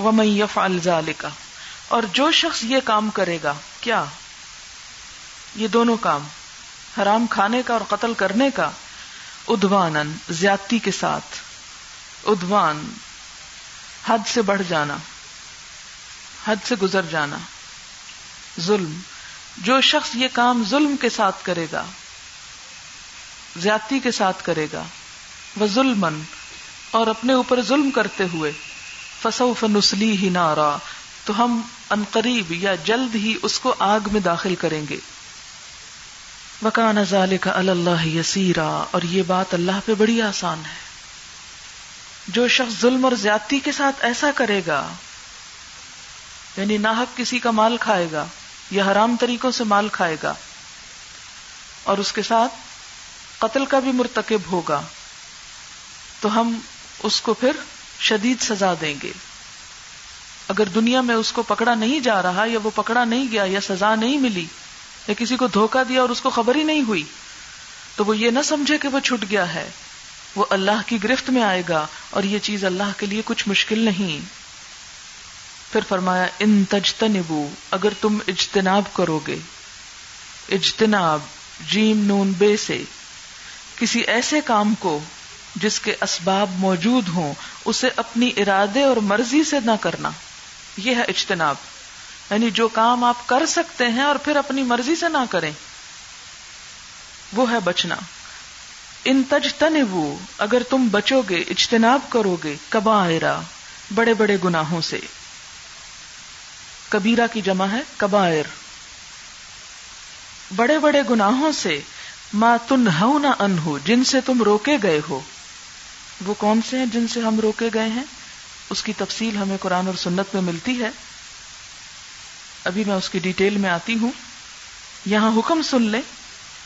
و میف الزال کا اور جو شخص یہ کام کرے گا، کیا؟ یہ دونوں کام، حرام کھانے کا اور قتل کرنے کا ادوان زیادتی کے ساتھ ادوان حد سے بڑھ جانا، حد سے گزر جانا، ظلم۔ جو شخص یہ کام ظلم کے ساتھ کرے گا، زیادتی کے ساتھ کرے گا وہ ظلم اور اپنے اوپر ظلم کرتے ہوئے فسو فنسلی ہی نارا۔ تو ہم انقریب یا جلد ہی اس کو آگ میں داخل کریں گے۔ وکان ازال کا اللہ یسیرا۔ اور یہ بات اللہ پہ بڑی آسان ہے۔ جو شخص ظلم اور زیادتی کے ساتھ ایسا کرے گا یعنی ناحق کسی کا مال کھائے گا یا حرام طریقوں سے مال کھائے گا، اور اس کے ساتھ قتل کا بھی مرتکب ہوگا، تو ہم اس کو پھر شدید سزا دیں گے۔ اگر دنیا میں اس کو پکڑا نہیں جا رہا یا وہ پکڑا نہیں گیا یا سزا نہیں ملی، یا کسی کو دھوکا دیا اور اس کو خبر ہی نہیں ہوئی، تو وہ یہ نہ سمجھے کہ وہ چھٹ گیا ہے۔ وہ اللہ کی گرفت میں آئے گا اور یہ چیز اللہ کے لیے کچھ مشکل نہیں۔ پھر فرمایا، ان تجتنبو، اگر تم اجتناب کرو گے۔ اجتناب، جیم، نون، بے سے۔ کسی ایسے کام کو جس کے اسباب موجود ہوں، اسے اپنی ارادے اور مرضی سے نہ کرنا۔ یہ ہے اجتناب۔ یعنی جو کام آپ کر سکتے ہیں اور پھر اپنی مرضی سے نہ کریں۔ وہ ہے بچنا۔ ان تج تنبو اگر تم بچو گے، اجتناب کرو گے کبا بڑے بڑے گناہوں سے۔ کبیرا کی جمع ہے، کبائر۔ بڑے بڑے گناہوں سے، ما تن ہو نہ ان ہو جن سے تم روکے گئے ہو۔ وہ کون سے ہیں جن سے ہم روکے گئے ہیں؟ اس کی تفصیل ہمیں قرآن اور سنت میں ملتی ہے۔ ابھی میں اس کی ڈیٹیل میں آتی ہوں۔ یہاں حکم سن لیں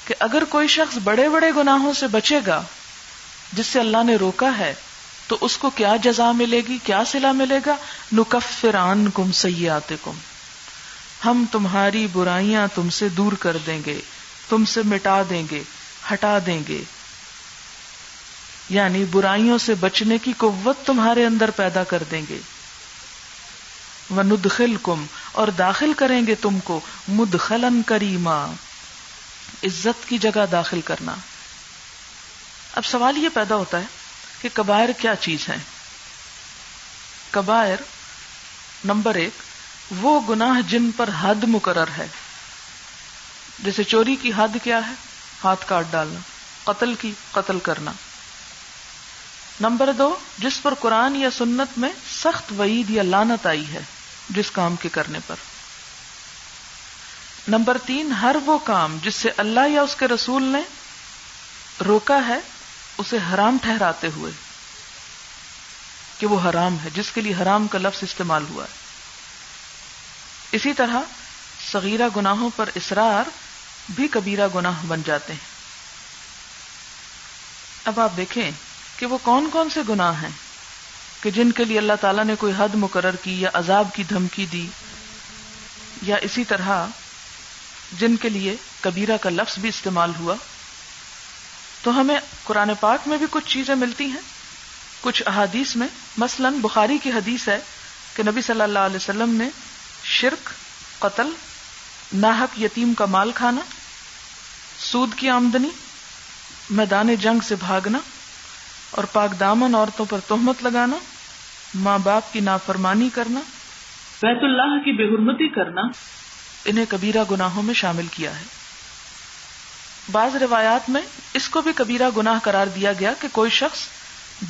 کہ اگر کوئی شخص بڑے بڑے گناہوں سے بچے گا، جس سے اللہ نے روکا ہے، تو اس کو کیا جزا ملے گی، کیا سلا ملے گا؟ نکفران کم سیات کم ہم تمہاری برائیاں تم سے دور کر دیں گے، تم سے مٹا دیں گے، ہٹا دیں گے۔ یعنی برائیوں سے بچنے کی قوت تمہارے اندر پیدا کر دیں گے۔ وہ ندخل کم اور داخل کریں گے تم کو مدخلن کریما، عزت کی جگہ داخل کرنا۔ اب سوال یہ پیدا ہوتا ہے کہ کبائر کیا چیز ہے کبائر نمبر ایک، وہ گناہ جن پر حد مقرر ہے۔ جیسے چوری کی حد کیا ہے؟ ہاتھ کاٹ ڈالنا، قتل کی، قتل کرنا۔ نمبر دو، جس پر قرآن یا سنت میں سخت وعید یا لانت آئی ہے، جس کام کے کرنے پر۔ نمبر تین، ہر وہ کام جس سے اللہ یا اس کے رسول نے روکا ہے، اسے حرام ٹھہراتے ہوئے۔ کہ وہ حرام ہے، جس کے لیے حرام کا لفظ استعمال ہوا۔ ہے اسی طرح، صغیرہ گناہوں پر اسرار بھی کبیرہ گناہ بن جاتے ہیں۔ اب آپ دیکھیں کہ وہ کون کون سے گناہ ہیں کہ جن کے لیے اللہ تعالیٰ نے کوئی حد مقرر کی یا عذاب کی دھمکی دی یا اسی طرح جن کے لیے کبیرہ کا لفظ بھی استعمال ہوا، تو ہمیں قرآن پاک میں بھی کچھ چیزیں ملتی ہیں۔ کچھ احادیث میں، مثلا بخاری کی حدیث ہے کہ نبی صلی اللہ علیہ وسلم نے شرک، قتل ناحک یتیم کا مال کھانا، سود کی آمدنی، میدان جنگ سے بھاگنا اور پاک دامن عورتوں پر تہمت لگانا ماں باپ کی نافرمانی کرنا بیت اللہ کی بے حرمتی کرنا۔ انہیں کبیرہ گناہوں میں شامل کیا ہے۔ بعض روایات میں اس کو بھی کبیرہ گناہ قرار دیا گیا کہ کوئی شخص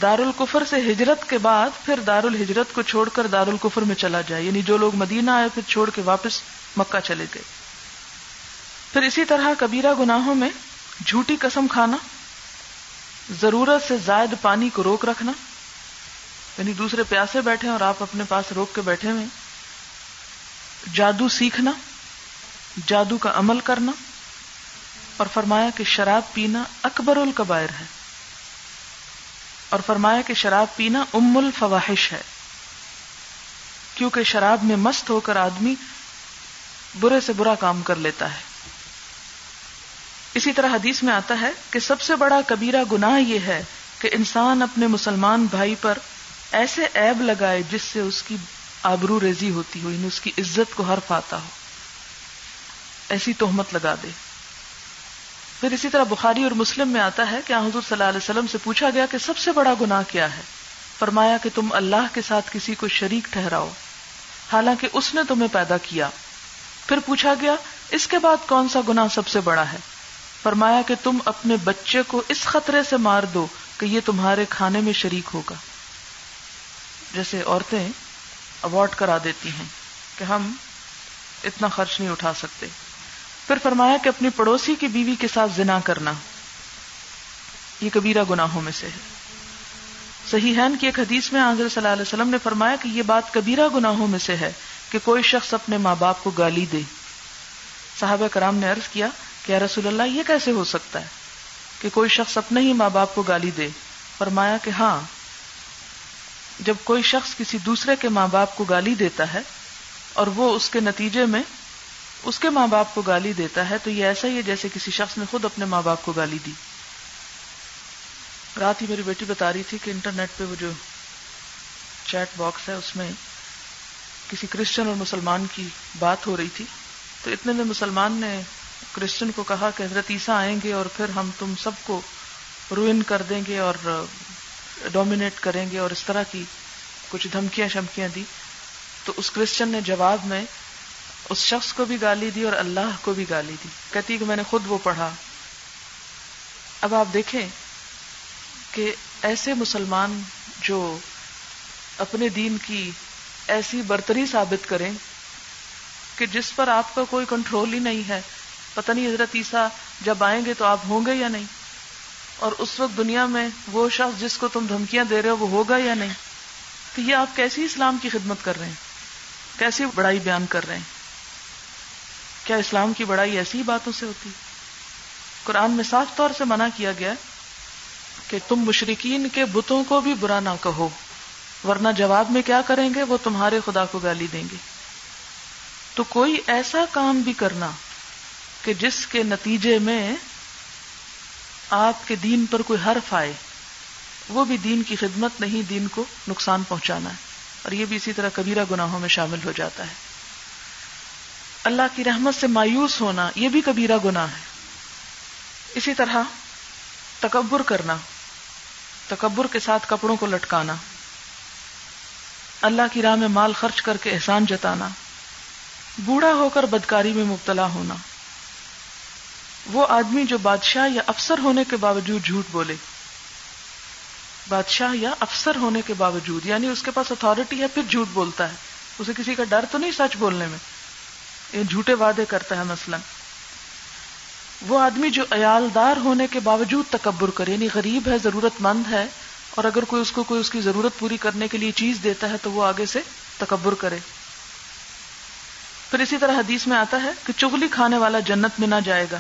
دار القفر سے ہجرت کے بعد پھر دار الحجرت کو چھوڑ کر دار القفر میں چلا جائے یعنی جو لوگ مدینہ آئے پھر چھوڑ کے واپس مکہ چلے گئے۔ پھر اسی طرح کبیرہ گناہوں میں جھوٹی قسم کھانا ضرورت سے زائد پانی کو روک رکھنا یعنی دوسرے پیاسے بیٹھے اور آپ اپنے پاس روک کے بیٹھے ہوئے، جادو سیکھنا، جادو کا عمل کرنا، اور فرمایا کہ شراب پینا اکبر القبائر ہے۔ اور فرمایا کہ شراب پینا ام الفواہش ہے۔ کیونکہ شراب میں مست ہو کر آدمی برے سے برا کام کر لیتا ہے۔ اسی طرح حدیث میں آتا ہے کہ سب سے بڑا کبیرہ گناہ یہ ہے کہ انسان اپنے مسلمان بھائی پر ایسے عیب لگائے جس سے اس کی آبرو ریزی ہوتی ہو یعنی اس کی عزت کو حرف آتا ہو۔ ایسی تہمت لگا دے۔ پھر اسی طرح بخاری اور مسلم میں آتا ہے کہ حضور صلی اللہ علیہ وسلم سے پوچھا گیا کہ سب سے بڑا گناہ کیا ہے؟ فرمایا کہ تم اللہ کے ساتھ کسی کو شریک ٹھہراؤ۔ حالانکہ اس نے تمہیں پیدا کیا۔ پھر پوچھا گیا، اس کے بعد کون سا گناہ سب سے بڑا ہے؟ فرمایا کہ تم اپنے بچے کو اس خطرے سے مار دو کہ یہ تمہارے کھانے میں شریک ہوگا۔ جیسے عورتیں اوارڈ کرا دیتی ہیں کہ ہم اتنا خرچ نہیں اٹھا سکتے۔ پھر فرمایا کہ اپنی پڑوسی کی بیوی کے ساتھ زنا کرنا، یہ کبیرہ گناہوں میں سے ہے۔ صحیح ہے کہ ایک حدیث میں آزر صلی اللہ علیہ وسلم نے فرمایا کہ یہ بات کبیرہ گناہوں میں سے ہے کہ کوئی شخص اپنے ماں باپ کو گالی دے۔ صحابہ کرام نے عرض کیا کہ رسول اللہ، یہ کیسے ہو سکتا ہے کہ کوئی شخص اپنے ہی ماں باپ کو گالی دے؟ فرمایا کہ ہاں جب کوئی شخص کسی دوسرے کے ماں باپ کو گالی دیتا ہے اور وہ اس کے نتیجے میں اس کے ماں باپ کو گالی دیتا ہے، تو یہ ایسا ہی ہے جیسے کسی شخص نے خود اپنے ماں باپ کو گالی دی۔ رات ہی میری بیٹی بتا رہی تھی کہ انٹرنیٹ پہ وہ جو چیٹ باکس ہے، اس میں کسی کرسچن اور مسلمان کی بات ہو رہی تھی۔ تو اتنے میں مسلمان نے کرسچن کو کہا کہ حضرت عیسیٰ آئیں گے اور پھر ہم تم سب کو روئن کر دیں گے اور ڈومینیٹ کریں گے اور اس طرح کی کچھ دھمکیاں شمکیاں دی۔ تو اس کرسچن نے جواب میں اس شخص کو بھی گالی دی اور اللہ کو بھی گالی دی۔ کہتی کہ میں نے خود وہ پڑھا۔ اب آپ دیکھیں کہ ایسے مسلمان جو اپنے دین کی ایسی برتری ثابت کریں کہ جس پر آپ کا کوئی کنٹرول ہی نہیں ہے۔ پتہ نہیں حضرت عیسیٰ جب آئیں گے تو آپ ہوں گے یا نہیں؟ اور اس وقت دنیا میں وہ شخص جس کو تم دھمکیاں دے رہے ہو وہ ہوگا یا نہیں؟ تو یہ آپ کیسی اسلام کی خدمت کر رہے ہیں؟ کیسی بڑائی بیان کر رہے ہیں؟ کیا اسلام کی بڑائی ایسی ہی باتوں سے ہوتی؟ قرآن میں صاف طور سے منع کیا گیا کہ تم مشرقین کے بتوں کو بھی برا نہ کہو، ورنہ جواب میں کیا کریں گے؟ وہ تمہارے خدا کو گالی دیں گے۔ تو کوئی ایسا کام بھی کرنا کہ جس کے نتیجے میں آپ کے دین پر کوئی حرف آئے، وہ بھی دین کی خدمت نہیں، دین کو نقصان پہنچانا ہے۔ اور یہ بھی اسی طرح کبیرہ گناہوں میں شامل ہو جاتا ہے۔ اللہ کی رحمت سے مایوس ہونا یہ بھی کبیرہ گناہ ہے۔ اسی طرح تکبر کرنا، تکبر کے ساتھ کپڑوں کو لٹکانا، اللہ کی راہ میں مال خرچ کر کے احسان جتانا، بوڑھا ہو کر بدکاری میں مبتلا ہونا۔ وہ آدمی جو بادشاہ یا افسر ہونے کے باوجود جھوٹ بولے۔ بادشاہ یا افسر ہونے کے باوجود یعنی اس کے پاس اتارٹی ہے، پھر جھوٹ بولتا ہے۔ اسے کسی کا ڈر تو نہیں سچ بولنے میں۔ یہ جھوٹے وعدے کرتا ہے مثلا۔ وہ آدمی جو عیالدار ہونے کے باوجود تکبر کرے یعنی غریب ہے ضرورت مند ہے، اور اگر کوئی اس کو، کوئی اس کی ضرورت پوری کرنے کے لیے چیز دیتا ہے تو وہ آگے سے تکبر کرے۔ پھر اسی طرح حدیث میں آتا ہے کہ چگلی کھانے والا جنت میں نہ جائے گا۔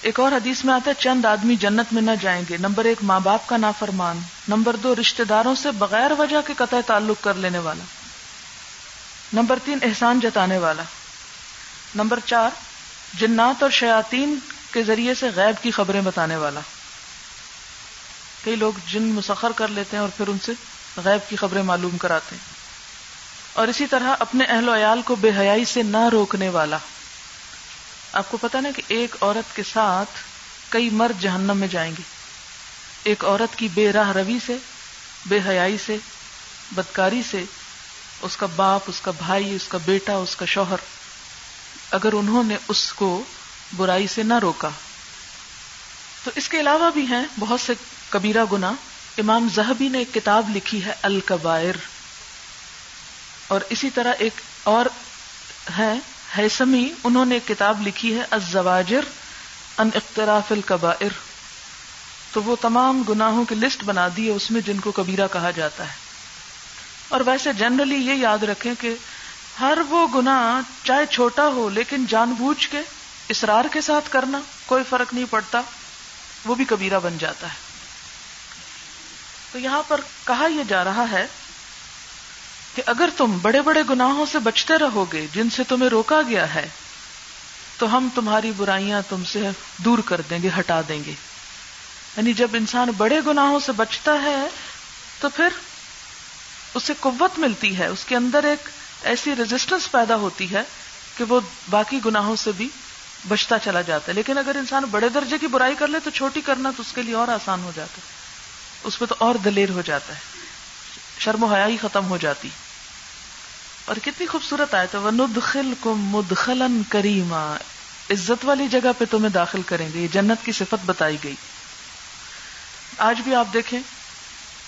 ایک اور حدیث میں آتا ہے، چند آدمی جنت میں نہ جائیں گے۔ نمبر ایک، ماں باپ کا نافرمان۔ نمبر دو رشتے داروں سے بغیر وجہ کے قطع تعلق کر لینے والا۔ نمبر تین، احسان جتانے والا۔ نمبر چار، جنات اور شیاتین کے ذریعے سے غیب کی خبریں بتانے والا۔ کئی لوگ جن مسخر کر لیتے ہیں اور پھر ان سے غیب کی خبریں معلوم کراتے ہیں۔ اور اسی طرح اپنے اہل و عیال کو بے حیائی سے نہ روکنے والا۔ آپ کو پتا نا کہ ایک عورت کے ساتھ کئی مرد جہنم میں جائیں گے۔ ایک عورت کی بے راہ روی سے، بے حیائی سے، بدکاری سے، اس کا باپ، اس کا بھائی، اس کا بیٹا، اس کا شوہر۔ اگر انہوں نے اس کو برائی سے نہ روکا۔ تو اس کے علاوہ بھی ہیں بہت سے کبیرہ گنا امام زہبی نے ایک کتاب لکھی ہے، الکبائر۔ اور اسی طرح ایک اور ہے۔ حیثمی انہوں نے ایک کتاب لکھی ہے الزواجر ان اختراف القبائر تو وہ تمام گناہوں کی لسٹ بنا دی ہے، اس میں جن کو کبیرہ کہا جاتا ہے۔ اور ویسے جنرلی یہ یاد رکھیں کہ ہر وہ گناہ چاہے چھوٹا ہو، لیکن جان بوجھ کے اسرار کے ساتھ کرنا، کوئی فرق نہیں پڑتا، وہ بھی کبیرہ بن جاتا ہے۔ تو یہاں پر کہا یہ جا رہا ہے کہ اگر تم بڑے بڑے گناہوں سے بچتے رہو گے، جن سے تمہیں روکا گیا ہے، تو ہم تمہاری برائیاں تم سے دور کر دیں گے، ہٹا دیں گے۔ یعنی جب انسان بڑے گناہوں سے بچتا ہے، تو پھر اسے قوت ملتی ہے، اس کے اندر ایک ایسی ریزسٹنس پیدا ہوتی ہے کہ وہ باقی گناہوں سے بھی بچتا چلا جاتا ہے۔ لیکن اگر انسان بڑے درجے کی برائی کر لے، تو چھوٹی کرنا تو اس کے لیے اور آسان ہو جاتا ہے۔ اس پہ تو اور دلیر ہو جاتا ہے۔ شرم و حیا ہی ختم ہو جاتی۔ اور کتنی خوبصورت آئے تو ندخل کم مدخلن کریما۔ عزت والی جگہ پہ تمہیں داخل کریں گے، یہ جنت کی صفت بتائی گئی۔ آج بھی آپ دیکھیں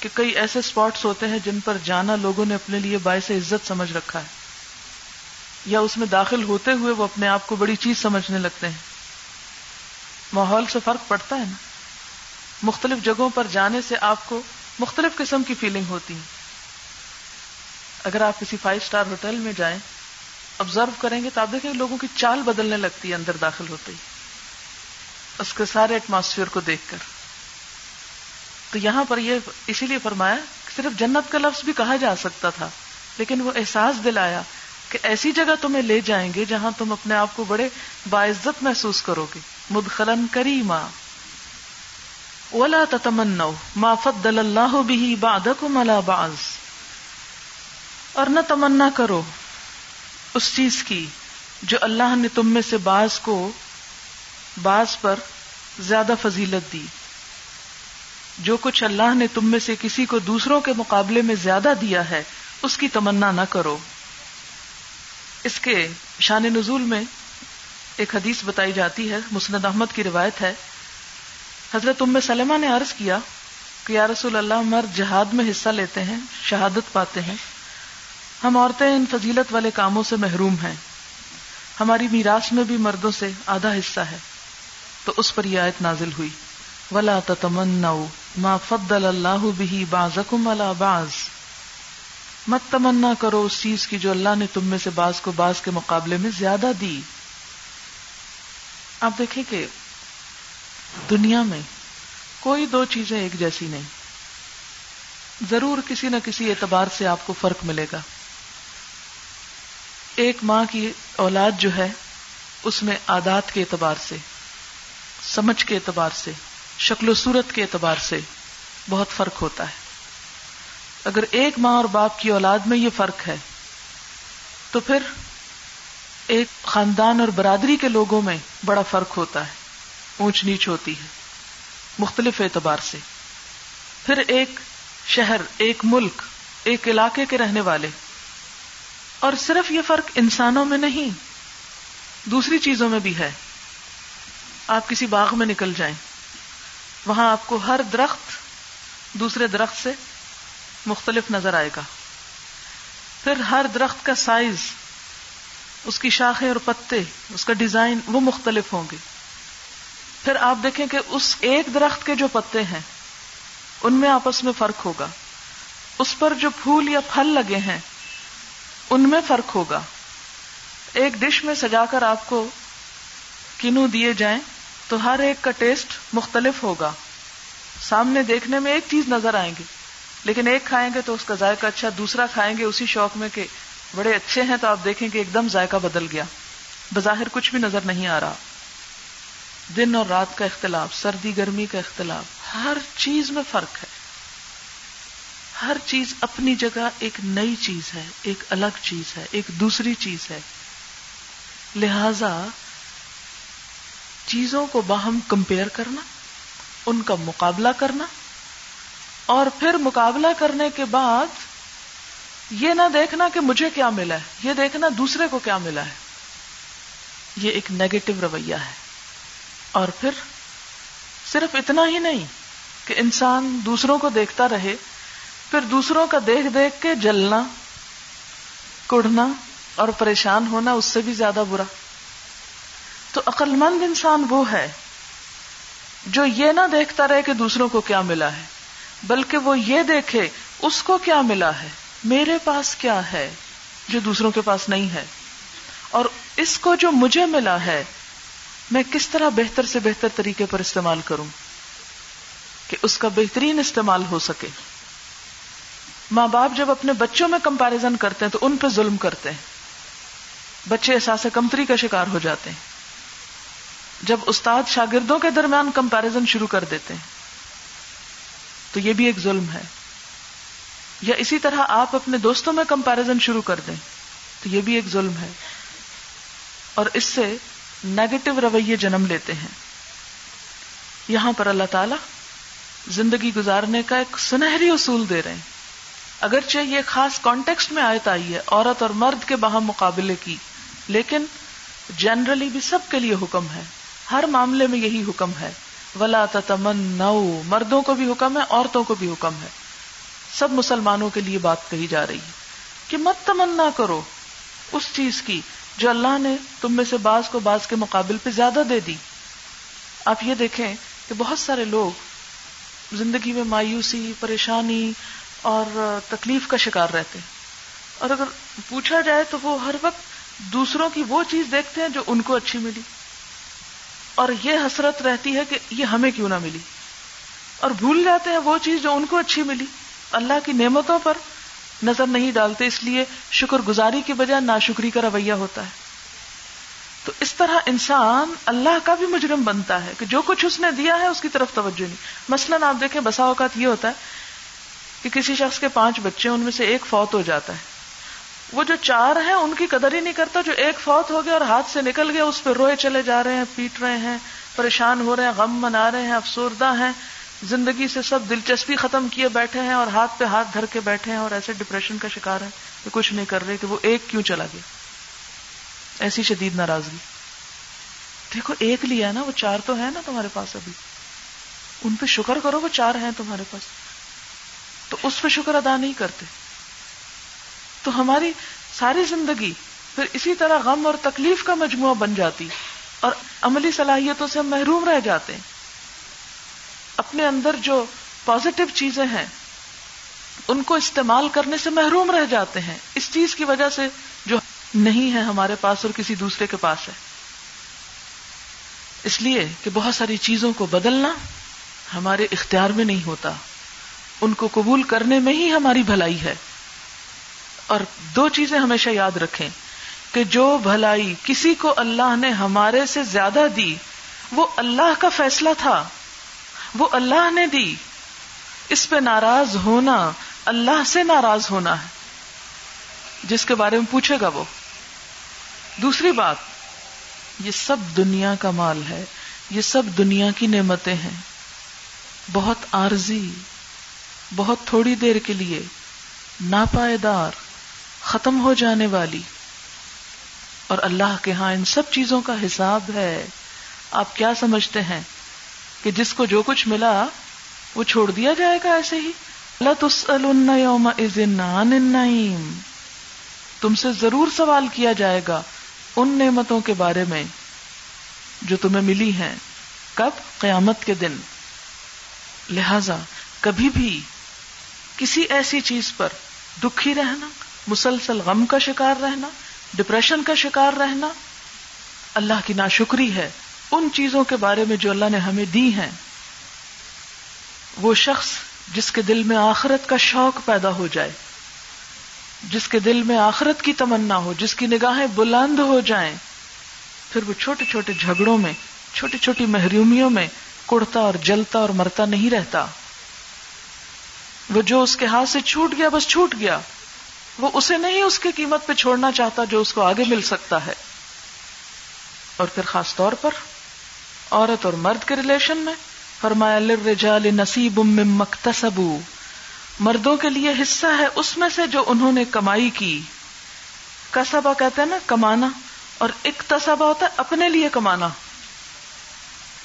کہ کئی ایسے اسپاٹس ہوتے ہیں جن پر جانا لوگوں نے اپنے لیے باعث عزت سمجھ رکھا ہے۔ یا اس میں داخل ہوتے ہوئے وہ اپنے آپ کو بڑی چیز سمجھنے لگتے ہیں۔ ماحول سے فرق پڑتا ہے نا۔ مختلف جگہوں پر جانے سے آپ کو مختلف قسم کی فیلنگ ہوتی ہے اگر آپ کسی فائیو اسٹار ہوٹل میں جائیں آبزرو کریں گے تو آپ دیکھیں لوگوں کی چال بدلنے لگتی ہے اندر داخل ہوتے ہی۔ اس کے سارے ایٹماسفیئر کو دیکھ کر۔ تو یہاں پر یہ اسی لیے فرمایا کہ صرف جنت کا لفظ بھی کہا جا سکتا تھا، لیکن وہ احساس دلایا کہ ایسی جگہ تمہیں لے جائیں گے جہاں تم اپنے آپ کو بڑے باعزت محسوس کرو گے۔ مدخلن کریما۔ ولا تتمنوا ما فضل اللہ به بعدكم على بعض۔ اور نہ تمنا کرو اس چیز کی جو اللہ نے تم میں سے بعض کو بعض پر زیادہ فضیلت دی۔ جو کچھ اللہ نے تم میں سے کسی کو دوسروں کے مقابلے میں زیادہ دیا ہے، اس کی تمنا نہ کرو۔ اس کے شان نزول میں ایک حدیث بتائی جاتی ہے، مسند احمد کی روایت ہے۔ حضرت ام سلمہ نے عرض کیا کہ یا رسول اللہ مرد جہاد میں حصہ لیتے ہیں، شہادت پاتے ہیں۔ ہم عورتیں ان فضیلت والے کاموں سے محروم ہیں۔ ہماری میراث میں بھی مردوں سے آدھا حصہ ہے۔ تو اس پر یہ آیت نازل ہوئی۔ ولا تتمنوا ما فضل اللہ به بعضکم على بعض۔ مت تمنا کرو اس چیز کی جو اللہ نے تم میں سے بعض کو بعض کے مقابلے میں زیادہ دی۔ آپ دیکھیں کہ دنیا میں کوئی دو چیزیں ایک جیسی نہیں۔ ضرور کسی نہ کسی اعتبار سے آپ کو فرق ملے گا۔ ایک ماں کی اولاد جو ہے، اس میں عادات کے اعتبار سے، سمجھ کے اعتبار سے، شکل و صورت کے اعتبار سے بہت فرق ہوتا ہے۔ اگر ایک ماں اور باپ کی اولاد میں یہ فرق ہے، تو پھر ایک خاندان اور برادری کے لوگوں میں بڑا فرق ہوتا ہے، اونچ نیچ ہوتی ہے، مختلف اعتبار سے۔ پھر ایک شہر، ایک ملک، ایک علاقے کے رہنے والے اور صرف یہ فرق انسانوں میں نہیں، دوسری چیزوں میں بھی ہے۔ آپ کسی باغ میں نکل جائیں، وہاں آپ کو ہر درخت دوسرے درخت سے مختلف نظر آئے گا۔ پھر ہر درخت کا سائز، اس کی شاخیں اور پتے، اس کا ڈیزائن وہ مختلف ہوں گے۔ پھر آپ دیکھیں کہ اس ایک درخت کے جو پتے ہیں، ان میں آپس میں فرق ہوگا۔ اس پر جو پھول یا پھل لگے ہیں ان میں فرق ہوگا۔ ایک ڈش میں سجا کر آپ کو کنو دیے جائیں تو ہر ایک کا ٹیسٹ مختلف ہوگا۔ سامنے دیکھنے میں ایک چیز نظر آئیں گے لیکن ایک کھائیں گے تو اس کا ذائقہ اچھا دوسرا کھائیں گے اسی شوق میں کہ بڑے اچھے ہیں تو آپ دیکھیں کہ ایک دم ذائقہ بدل گیا۔ بظاہر کچھ بھی نظر نہیں آ رہا۔ دن اور رات کا اختلاف، سردی، گرمی کا اختلاف، ہر چیز میں فرق ہے۔ ہر چیز اپنی جگہ ایک نئی چیز ہے، ایک الگ چیز ہے، ایک دوسری چیز ہے۔ لہذا چیزوں کو باہم کمپیئر کرنا، ان کا مقابلہ کرنا، اور پھر مقابلہ کرنے کے بعد یہ نہ دیکھنا کہ مجھے کیا ملا ہے، یہ دیکھنا دوسرے کو کیا ملا ہے۔ یہ ایک نیگیٹو رویہ ہے۔ اور پھر صرف اتنا ہی نہیں کہ انسان دوسروں کو دیکھتا رہے پھر دوسروں کا دیکھ دیکھ کے جلنا کڑنا اور پریشان ہونا اس سے بھی زیادہ برا۔ تو عقل مند انسان وہ ہے جو یہ نہ دیکھتا رہے کہ دوسروں کو کیا ملا ہے، بلکہ وہ یہ دیکھے، اس کو کیا ملا ہے؟ میرے پاس کیا ہے جو دوسروں کے پاس نہیں ہے؟ اور اس کو جو مجھے ملا ہے، میں کس طرح بہتر سے بہتر طریقے پر استعمال کروں کہ اس کا بہترین استعمال ہو سکے؟ ماں باپ جب اپنے بچوں میں کمپیرزن کرتے ہیں تو ان پہ ظلم کرتے ہیں۔ بچے احساس کمتری کا شکار ہو جاتے ہیں۔ جب استاد شاگردوں کے درمیان کمپیرزن شروع کر دیتے ہیں، تو یہ بھی ایک ظلم ہے۔ یا اسی طرح آپ اپنے دوستوں میں کمپیرزن شروع کر دیں، تو یہ بھی ایک ظلم ہے۔ اور اس سے نیگیٹو رویے جنم لیتے ہیں۔ یہاں پر اللہ تعالی زندگی گزارنے کا ایک سنہری اصول دے رہے ہیں۔ اگرچہ یہ خاص کانٹیکسٹ میں آیت آئی ہے، عورت اور مرد کے باہم مقابلے کی، لیکن جنرلی بھی سب کے لیے حکم ہے۔ ہر معاملے میں یہی حکم ہے۔ ولا تمن مردوں کو بھی حکم ہے، عورتوں کو بھی حکم ہے۔ سب مسلمانوں کے لیے بات کہی جا رہی ہے کہ مت تمنا کرو اس چیز کی جو اللہ نے تم میں سے بعض کو بعض کے مقابل پہ زیادہ دے دی۔ آپ یہ دیکھیں کہ بہت سارے لوگ زندگی میں مایوسی، پریشانی اور تکلیف کا شکار رہتے ہیں۔ اور اگر پوچھا جائے تو وہ ہر وقت دوسروں کی وہ چیز دیکھتے ہیں جو ان کو اچھی ملی۔ اور یہ حسرت رہتی ہے کہ یہ ہمیں کیوں نہ ملی۔ اور بھول جاتے ہیں وہ چیز جو ان کو اچھی ملی۔ اللہ کی نعمتوں پر نظر نہیں ڈالتے، اس لیے شکر گزاری کی بجائے ناشکری کا رویہ ہوتا ہے۔ تو اس طرح انسان اللہ کا بھی مجرم بنتا ہے کہ جو کچھ اس نے دیا ہے اس کی طرف توجہ نہیں۔ مثلاً آپ دیکھیں، بسا اوقات یہ ہوتا ہے کہ کسی شخص کے پانچ بچے ان میں سے ایک فوت ہو جاتا ہے۔ وہ جو چار ہیں، ان کی قدر ہی نہیں کرتا، جو ایک فوت ہو گیا اور ہاتھ سے نکل گیا، اس پہ روئے چلے جا رہے ہیں، پیٹ رہے ہیں، پریشان ہو رہے ہیں، غم منا رہے ہیں، افسردہ ہیں۔ زندگی سے سب دلچسپی ختم کیے بیٹھے ہیں اور ہاتھ پہ ہاتھ دھر کے بیٹھے ہیں اور ایسے ڈپریشن کا شکار ہے کہ کچھ نہیں کر رہے، کہ وہ ایک کیوں چلا گیا۔ ایسی شدید ناراضگی۔ دیکھو، ایک لیا نا، وہ چار تو ہے نا تمہارے پاس ابھی۔ ان پہ شکر کرو، وہ چار ہیں تمہارے پاس۔ تو اس پہ شکر ادا نہیں کرتے۔ تو ہماری ساری زندگی پھر اسی طرح غم اور تکلیف کا مجموعہ بن جاتی اور عملی صلاحیتوں سے ہم محروم رہ جاتے ہیں۔ اپنے اندر جو پازیٹو چیزیں ہیں، ان کو استعمال کرنے سے محروم رہ جاتے ہیں۔ اس چیز کی وجہ سے جو نہیں ہے ہمارے پاس اور کسی دوسرے کے پاس ہے۔ اس لیے کہ بہت ساری چیزوں کو بدلنا ہمارے اختیار میں نہیں ہوتا۔ ان کو قبول کرنے میں ہی ہماری بھلائی ہے۔ اور دو چیزیں ہمیشہ یاد رکھیں کہ جو بھلائی کسی کو اللہ نے ہمارے سے زیادہ دی، وہ اللہ کا فیصلہ تھا۔ وہ اللہ نے دی۔ اس پہ ناراض ہونا، اللہ سے ناراض ہونا ہے۔ جس کے بارے میں پوچھے گا وہ۔ دوسری بات، یہ سب دنیا کا مال ہے، یہ سب دنیا کی نعمتیں ہیں۔ بہت عارضی۔ بہت تھوڑی دیر کے لیے ناپائیدار ختم ہو جانے والی اور اللہ کے ہاں ان سب چیزوں کا حساب ہے۔ آپ کیا سمجھتے ہیں کہ جس کو جو کچھ ملا وہ چھوڑ دیا جائے گا ایسے ہی؟ اللہ یوم النعیم۔ تم سے ضرور سوال کیا جائے گا ان نعمتوں کے بارے میں جو تمہیں ملی ہیں کب؟ قیامت کے دن۔ لہذا کبھی بھی کسی ایسی چیز پر دکھی رہنا، مسلسل غم کا شکار رہنا ڈپریشن کا شکار رہنا، اللہ کی ناشکری ہے، ان چیزوں کے بارے میں جو اللہ نے ہمیں دی ہیں، وہ شخص جس کے دل میں آخرت کا شوق پیدا ہو جائے، جس کے دل میں آخرت کی تمنا ہو، جس کی نگاہیں بلند ہو جائیں، پھر وہ چھوٹے چھوٹے جھگڑوں میں، چھوٹی چھوٹی محرومیوں میں کڑتا اور جلتا اور مرتا نہیں رہتا۔ وہ جو اس کے ہاتھ سے چھوٹ گیا، بس چھوٹ گیا۔ وہ اسے نہیں اس کی قیمت پہ چھوڑنا چاہتا جو اس کو آگے مل سکتا ہے۔ اور پھر خاص طور پر عورت اور مرد کے ریلیشن میں فرمایا، للرجال نصیب مکتسب مردوں کے لیے حصہ ہے اس میں سے جو انہوں نے کمائی کی۔ کسبا کہتے ہیں نا، کمانا۔ اور اکتسبا ہوتا ہے اپنے لیے کمانا۔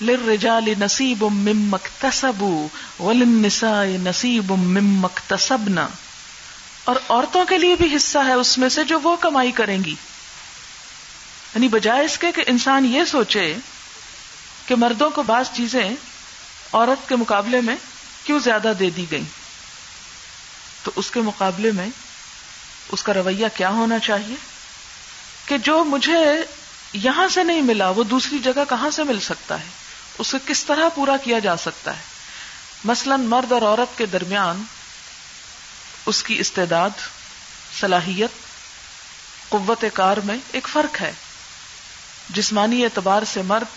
للرجال نصیب مم مکتسبو وللنساء نصیب مم مکتسبنا اور عورتوں کے لیے بھی حصہ ہے اس میں سے جو وہ کمائی کریں گی۔ یعنی بجائے اس کے کہ انسان یہ سوچے کہ مردوں کو بعض چیزیں عورت کے مقابلے میں کیوں زیادہ دے دی گئی تو اس کے مقابلے میں اس کا رویہ کیا ہونا چاہیے؟ کہ جو مجھے یہاں سے نہیں ملا، وہ دوسری جگہ کہاں سے مل سکتا ہے؟ اسے کس طرح پورا کیا جا سکتا ہے؟ مثلا مرد اور عورت کے درمیان اس کی استعداد، صلاحیت، قوت کار میں ایک فرق ہے۔ جسمانی اعتبار سے مرد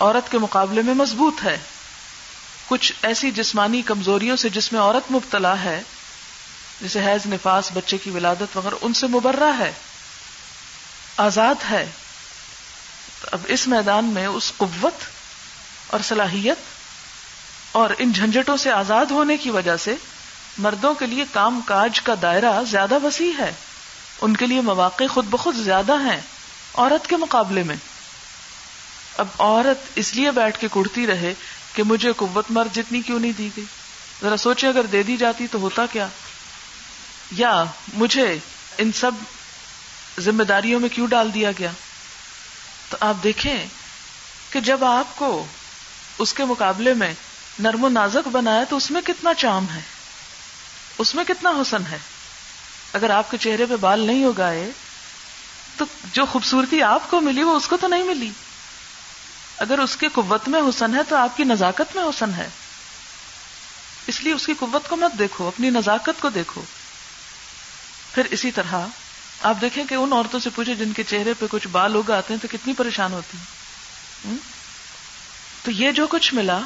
عورت کے مقابلے میں مضبوط ہے۔ کچھ ایسی جسمانی کمزوریوں سے جس میں عورت مبتلا ہے جیسے حیض نفاس، بچے کی ولادت وغیرہ، ان سے مبرہ ہے۔ آزاد ہے۔ اب اس میدان میں اس قوت اور صلاحیت اور ان جھنجٹوں سے آزاد ہونے کی وجہ سے مردوں کے لیے کام کاج کا دائرہ زیادہ وسیع ہے۔ ان کے لیے مواقع خود بخود زیادہ ہیں عورت کے مقابلے میں۔ اب عورت اس لیے بیٹھ کے کڑتی رہے کہ مجھے قوت مرد جتنی کیوں نہیں دی گئی؟ ذرا سوچے اگر دے دی جاتی تو ہوتا کیا؟ یا مجھے ان سب ذمہ داریوں میں کیوں ڈال دیا گیا؟ تو آپ دیکھیں کہ جب آپ کو اس کے مقابلے میں نرم و نازک بنایا تو اس میں کتنا چام ہے؟ اس میں کتنا حسن ہے؟ اگر آپ کے چہرے پہ بال نہیں اگائے تو جو خوبصورتی آپ کو ملی وہ اس کو تو نہیں ملی۔ اگر اس کی قوت میں حسن ہے تو آپ کی نزاکت میں حسن ہے۔ اس لیے اس کی قوت کو مت دیکھو، اپنی نزاکت کو دیکھو۔ پھر اسی طرح آپ دیکھیں کہ ان عورتوں سے پوچھے جن کے چہرے پہ کچھ بال اگ آتے ہیں تو کتنی پریشان ہوتی ہیں۔ تو یہ جو کچھ ملا،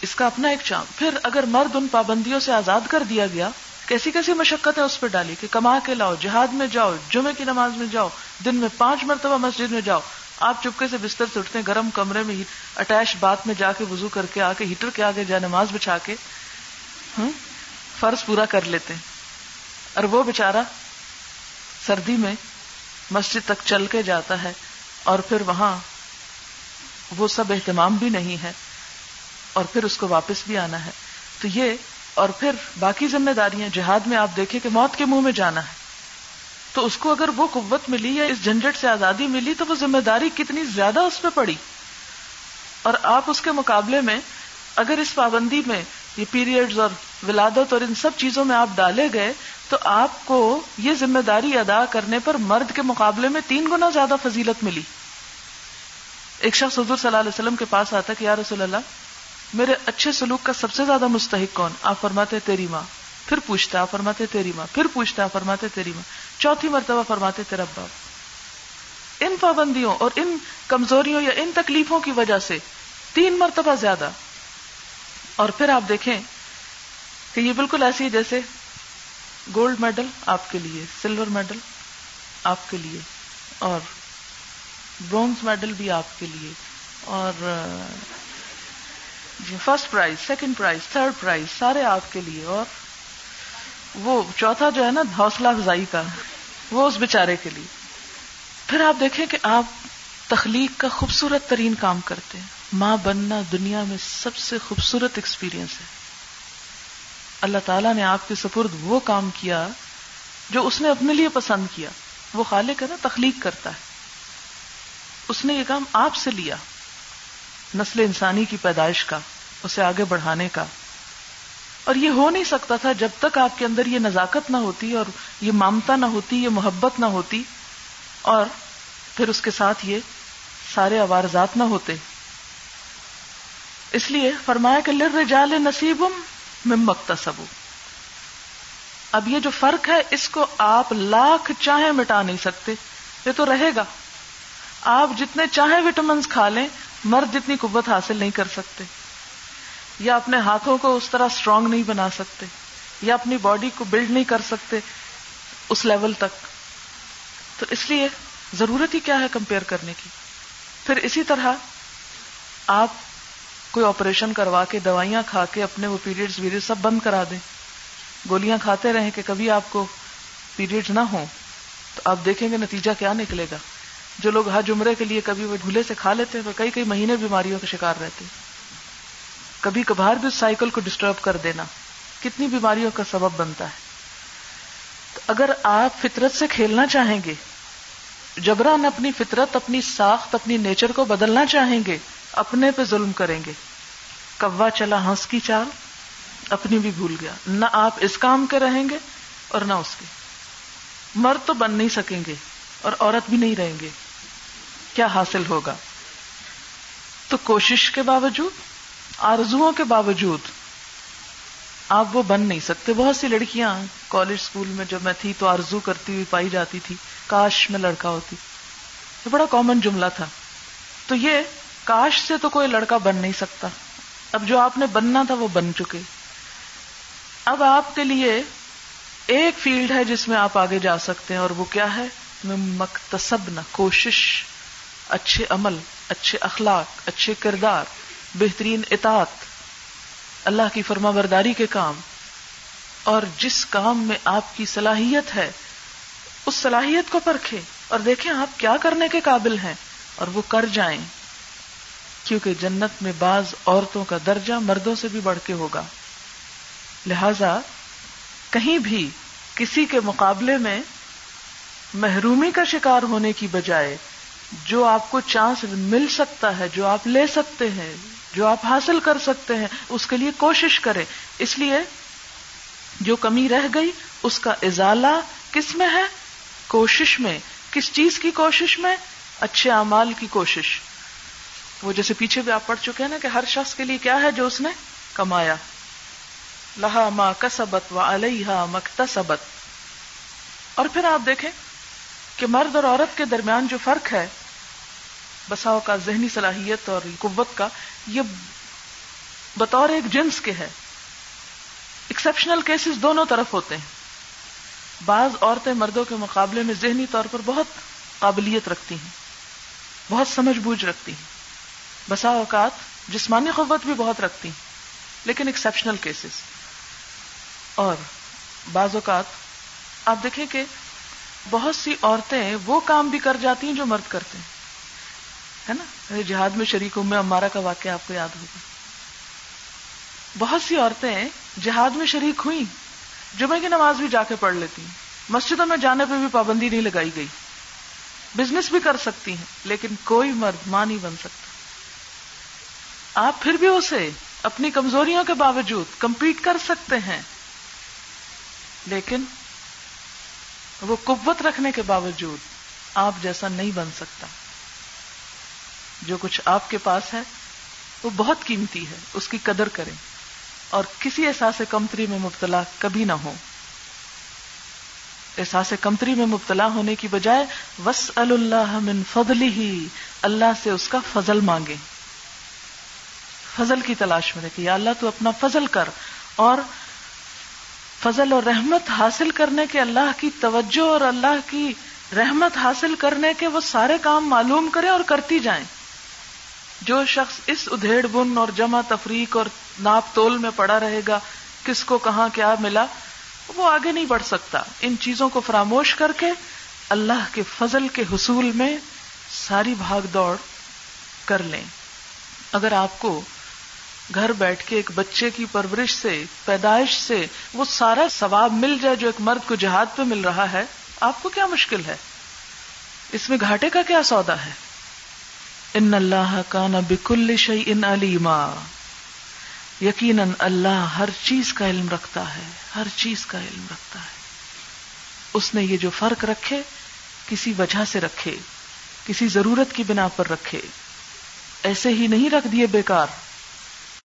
اس کا اپنا ایک چام پھر اگر مرد ان پابندیوں سے آزاد کر دیا گیا، کیسی کیسی مشقت ہے اس پہ ڈالی کہ کما کے لاؤ، جہاد میں جاؤ جمعے کی نماز میں جاؤ، دن میں پانچ مرتبہ مسجد میں جاؤ۔ آپ چپکے سے بستر سے اٹھتے ہیں، گرم کمرے میں اٹیچ بات میں جا کے وزو کر کے آ کے، ہیٹر کے آگے جا، نماز بچھا کے فرض پورا کر لیتے ہیں۔ اور وہ بےچارا سردی میں مسجد تک چل کے جاتا ہے اور پھر وہاں وہ سب اہتمام بھی نہیں ہے اور پھر اس کو واپس بھی آنا ہے۔ تو یہ اور پھر باقی ذمہ داریاں جہاد میں آپ دیکھیں کہ موت کے منہ میں جانا ہے۔ تو اس کو اگر وہ قوت ملی یا اس جھنجٹ سے آزادی ملی تو وہ ذمہ داری کتنی زیادہ اس پہ پڑی۔ اور آپ اس کے مقابلے میں اگر اس پابندی میں یہ پیریڈز اور ولادت اور ان سب چیزوں میں آپ ڈالے گئے تو آپ کو یہ ذمہ داری ادا کرنے پر مرد کے مقابلے میں تین گنا زیادہ فضیلت ملی۔ ایک شخص حضور صلی اللہ علیہ وسلم کے پاس آتا کہ یا رسول اللہ، میرے اچھے سلوک کا سب سے زیادہ مستحق کون؟ آپ فرماتے تیری ماں۔ پھر پوچھتا آپ فرماتے تیری ماں۔ پھر پوچھتا آپ فرماتے تیری ماں۔ چوتھی مرتبہ فرماتے تیرا باپ۔ ان پابندیوں اور ان کمزوریوں یا ان تکلیفوں کی وجہ سے تین مرتبہ زیادہ۔ اور پھر آپ دیکھیں کہ یہ بالکل ایسی ہے جیسے گولڈ میڈل آپ کے لیے سلور میڈل آپ کے لیے، اور برونز میڈل بھی آپ کے لیے، اور جی first prize second prize third prize سارے آپ کے لیے، اور وہ چوتھا جو ہے نا حوصلہ افزائی کا، وہ اس بیچارے کے لیے. پھر آپ دیکھیں کہ آپ تخلیق کا خوبصورت ترین کام کرتے ہیں. ماں بننا دنیا میں سب سے خوبصورت ایکسپیرئنس ہے. اللہ تعالیٰ نے آپ کے سپرد وہ کام کیا جو اس نے اپنے لیے پسند کیا۔ وہ خالق ہے نا، تخلیق کرتا ہے۔ اس نے یہ کام آپ سے لیا، نسل انسانی کی پیدائش کا، اسے آگے بڑھانے کا۔ اور یہ ہو نہیں سکتا تھا جب تک آپ کے اندر یہ نزاکت نہ ہوتی اور یہ مامتا نہ ہوتی، یہ محبت نہ ہوتی۔ اور پھر اس کے ساتھ یہ سارے عوارضات نہ ہوتے۔ اس لیے فرمایا کہ لر رجال نصیبم ممکتا سبو اب یہ جو فرق ہے، اس کو آپ لاکھ چاہیں مٹا نہیں سکتے، یہ تو رہے گا۔ آپ جتنے چاہیں وٹامنس کھا لیں، مرد جتنی قوت حاصل نہیں کر سکتے۔ یا اپنے ہاتھوں کو اس طرح اسٹرانگ نہیں بنا سکتے، یا اپنی باڈی کو بلڈ نہیں کر سکتے اس لیول تک۔ تو اس لیے ضرورت ہی کیا ہے کمپیئر کرنے کی؟ پھر اسی طرح آپ کوئی آپریشن کروا کے دوائیاں کھا کے اپنے وہ پیریڈز ویریڈ سب بند کرا دیں۔ گولیاں کھاتے رہیں کہ کبھی آپ کو پیریڈ نہ ہوں۔ تو آپ دیکھیں گے نتیجہ کیا نکلے گا۔ جو لوگ حج عمرے کے لیے کبھی وہ جھولے سے کھا لیتے ہیں، وہ کئی کئی مہینے بیماریوں کا شکار رہتے کبھی کبھار بھی اس سائیکل کو ڈسٹرب کر دینا۔ کتنی بیماریوں کا سبب بنتا ہے۔ تو اگر آپ فطرت سے کھیلنا چاہیں گے، جبران اپنی فطرت، اپنی ساخت، اپنی نیچر کو بدلنا چاہیں گے اپنے پہ ظلم کریں گے۔ کوا چلا ہنس کی چال، اپنی بھی بھول گیا۔ نہ آپ اس کام کے رہیں گے اور نہ اس کے۔ مرد تو بن نہیں سکیں گے اور عورت بھی نہیں رہیں گے۔ کیا حاصل ہوگا؟ تو کوشش کے باوجود آرزو کے باوجود، آپ وہ بن نہیں سکتے۔ بہت سی لڑکیاں کالج اسکول میں جب میں تھی تو آرزو کرتی ہوئی پائی جاتی تھی۔ کاش میں لڑکا ہوتی۔ یہ بڑا کامن جملہ تھا۔ تو یہ کاش سے تو کوئی لڑکا بن نہیں سکتا۔ اب جو آپ نے بننا تھا وہ بن چکے۔ اب آپ کے لیے ایک فیلڈ ہے جس میں آپ آگے جا سکتے ہیں اور وہ کیا ہے؟ مکتسب نہ، کوشش، اچھے عمل، اچھے اخلاق، اچھے کردار، بہترین اطاعت، اللہ کی فرما برداری کے کام۔ اور جس کام میں آپ کی صلاحیت ہے، اس صلاحیت کو پرکھے اور دیکھیں آپ کیا کرنے کے قابل ہیں اور وہ کر جائیں۔ کیونکہ جنت میں بعض عورتوں کا درجہ مردوں سے بھی بڑھ کے ہوگا۔ لہذا کہیں بھی کسی کے مقابلے میں محرومی کا شکار ہونے کی بجائے جو آپ کو چانس مل سکتا ہے، جو آپ لے سکتے ہیں، جو آپ حاصل کر سکتے ہیں، اس کے لیے کوشش کریں۔ اس لیے جو کمی رہ گئی، اس کا ازالہ کس میں ہے؟ کوشش میں۔ کس چیز کی کوشش میں؟ اچھے اعمال کی کوشش۔ وہ جیسے پیچھے بھی آپ پڑھ چکے ہیں نا کہ ہر شخص کے لیے کیا ہے جو اس نے کمایا؟ لہا ما کسبت و علیہ مکتسبت اور پھر آپ دیکھیں کہ مرد اور عورت کے درمیان جو فرق ہے، بساؤ کا ذہنی صلاحیت اور قوت کا، یہ بطور ایک جنس کے ہے۔ ایکسپشنل کیسز دونوں طرف ہوتے ہیں۔ بعض عورتیں مردوں کے مقابلے میں ذہنی طور پر بہت قابلیت رکھتی ہیں، بہت سمجھ بوجھ رکھتی ہیں۔ بسا اوقات جسمانی قوت بھی بہت رکھتی، لیکن ایکسپشنل کیسز اور بعض اوقات آپ دیکھیں کہ بہت سی عورتیں وہ کام بھی کر جاتی ہیں جو مرد کرتے ہیں۔ ہے نا؟ جہاد میں شریک ہوں میں امارا کا واقعہ آپ کو یاد ہوگا۔ بہت سی عورتیں جہاد میں شریک ہوئی جمعے کی نماز بھی جا کے پڑھ لیتی ہیں۔ مسجدوں میں جانے پہ بھی پابندی نہیں لگائی گئی۔ بزنس بھی کر سکتی ہیں، لیکن کوئی مرد ماں نہیں بن سکتا۔ آپ پھر بھی اسے اپنی کمزوریوں کے باوجود کمپیٹ کر سکتے ہیں۔ لیکن وہ قوت رکھنے کے باوجود آپ جیسا نہیں بن سکتا۔ جو کچھ آپ کے پاس ہے، وہ بہت قیمتی ہے، اس کی قدر کریں۔ اور کسی احساس کمتری میں مبتلا کبھی نہ ہو احساس کمتری میں مبتلا ہونے کی بجائے وس اللہ من فضل ہی اللہ سے اس کا فضل مانگے فضل کی تلاش میں رکھے یا اللہ تو اپنا فضل کر اور فضل اور رحمت حاصل کرنے کے اللہ کی توجہ اور اللہ کی رحمت حاصل کرنے کے وہ سارے کام معلوم کرے اور کرتی جائیں۔ جو شخص اس ادھیڑ بن اور جمع تفریق اور ناپ تول میں پڑا رہے گا، کس کو کہاں کیا ملا، وہ آگے نہیں بڑھ سکتا۔ ان چیزوں کو فراموش کر کے اللہ کے فضل کے حصول میں ساری بھاگ دوڑ کر لیں۔ اگر آپ کو گھر بیٹھ کے ایک بچے کی پرورش سے، پیدائش سے وہ سارا ثواب مل جائے جو ایک مرد کو جہاد پہ مل رہا ہے، آپ کو کیا مشکل ہے؟ اس میں گھاٹے کا کیا سودا ہے؟ ان اللہ کا نہ بکل شعی ان علیما۔ یقیناً اللہ ہر چیز کا علم رکھتا ہے، ہر چیز کا علم رکھتا ہے۔ اس نے یہ جو فرق رکھے، کسی وجہ سے رکھے، کسی ضرورت کی بنا پر رکھے۔ ایسے ہی نہیں رکھ دیے بیکار۔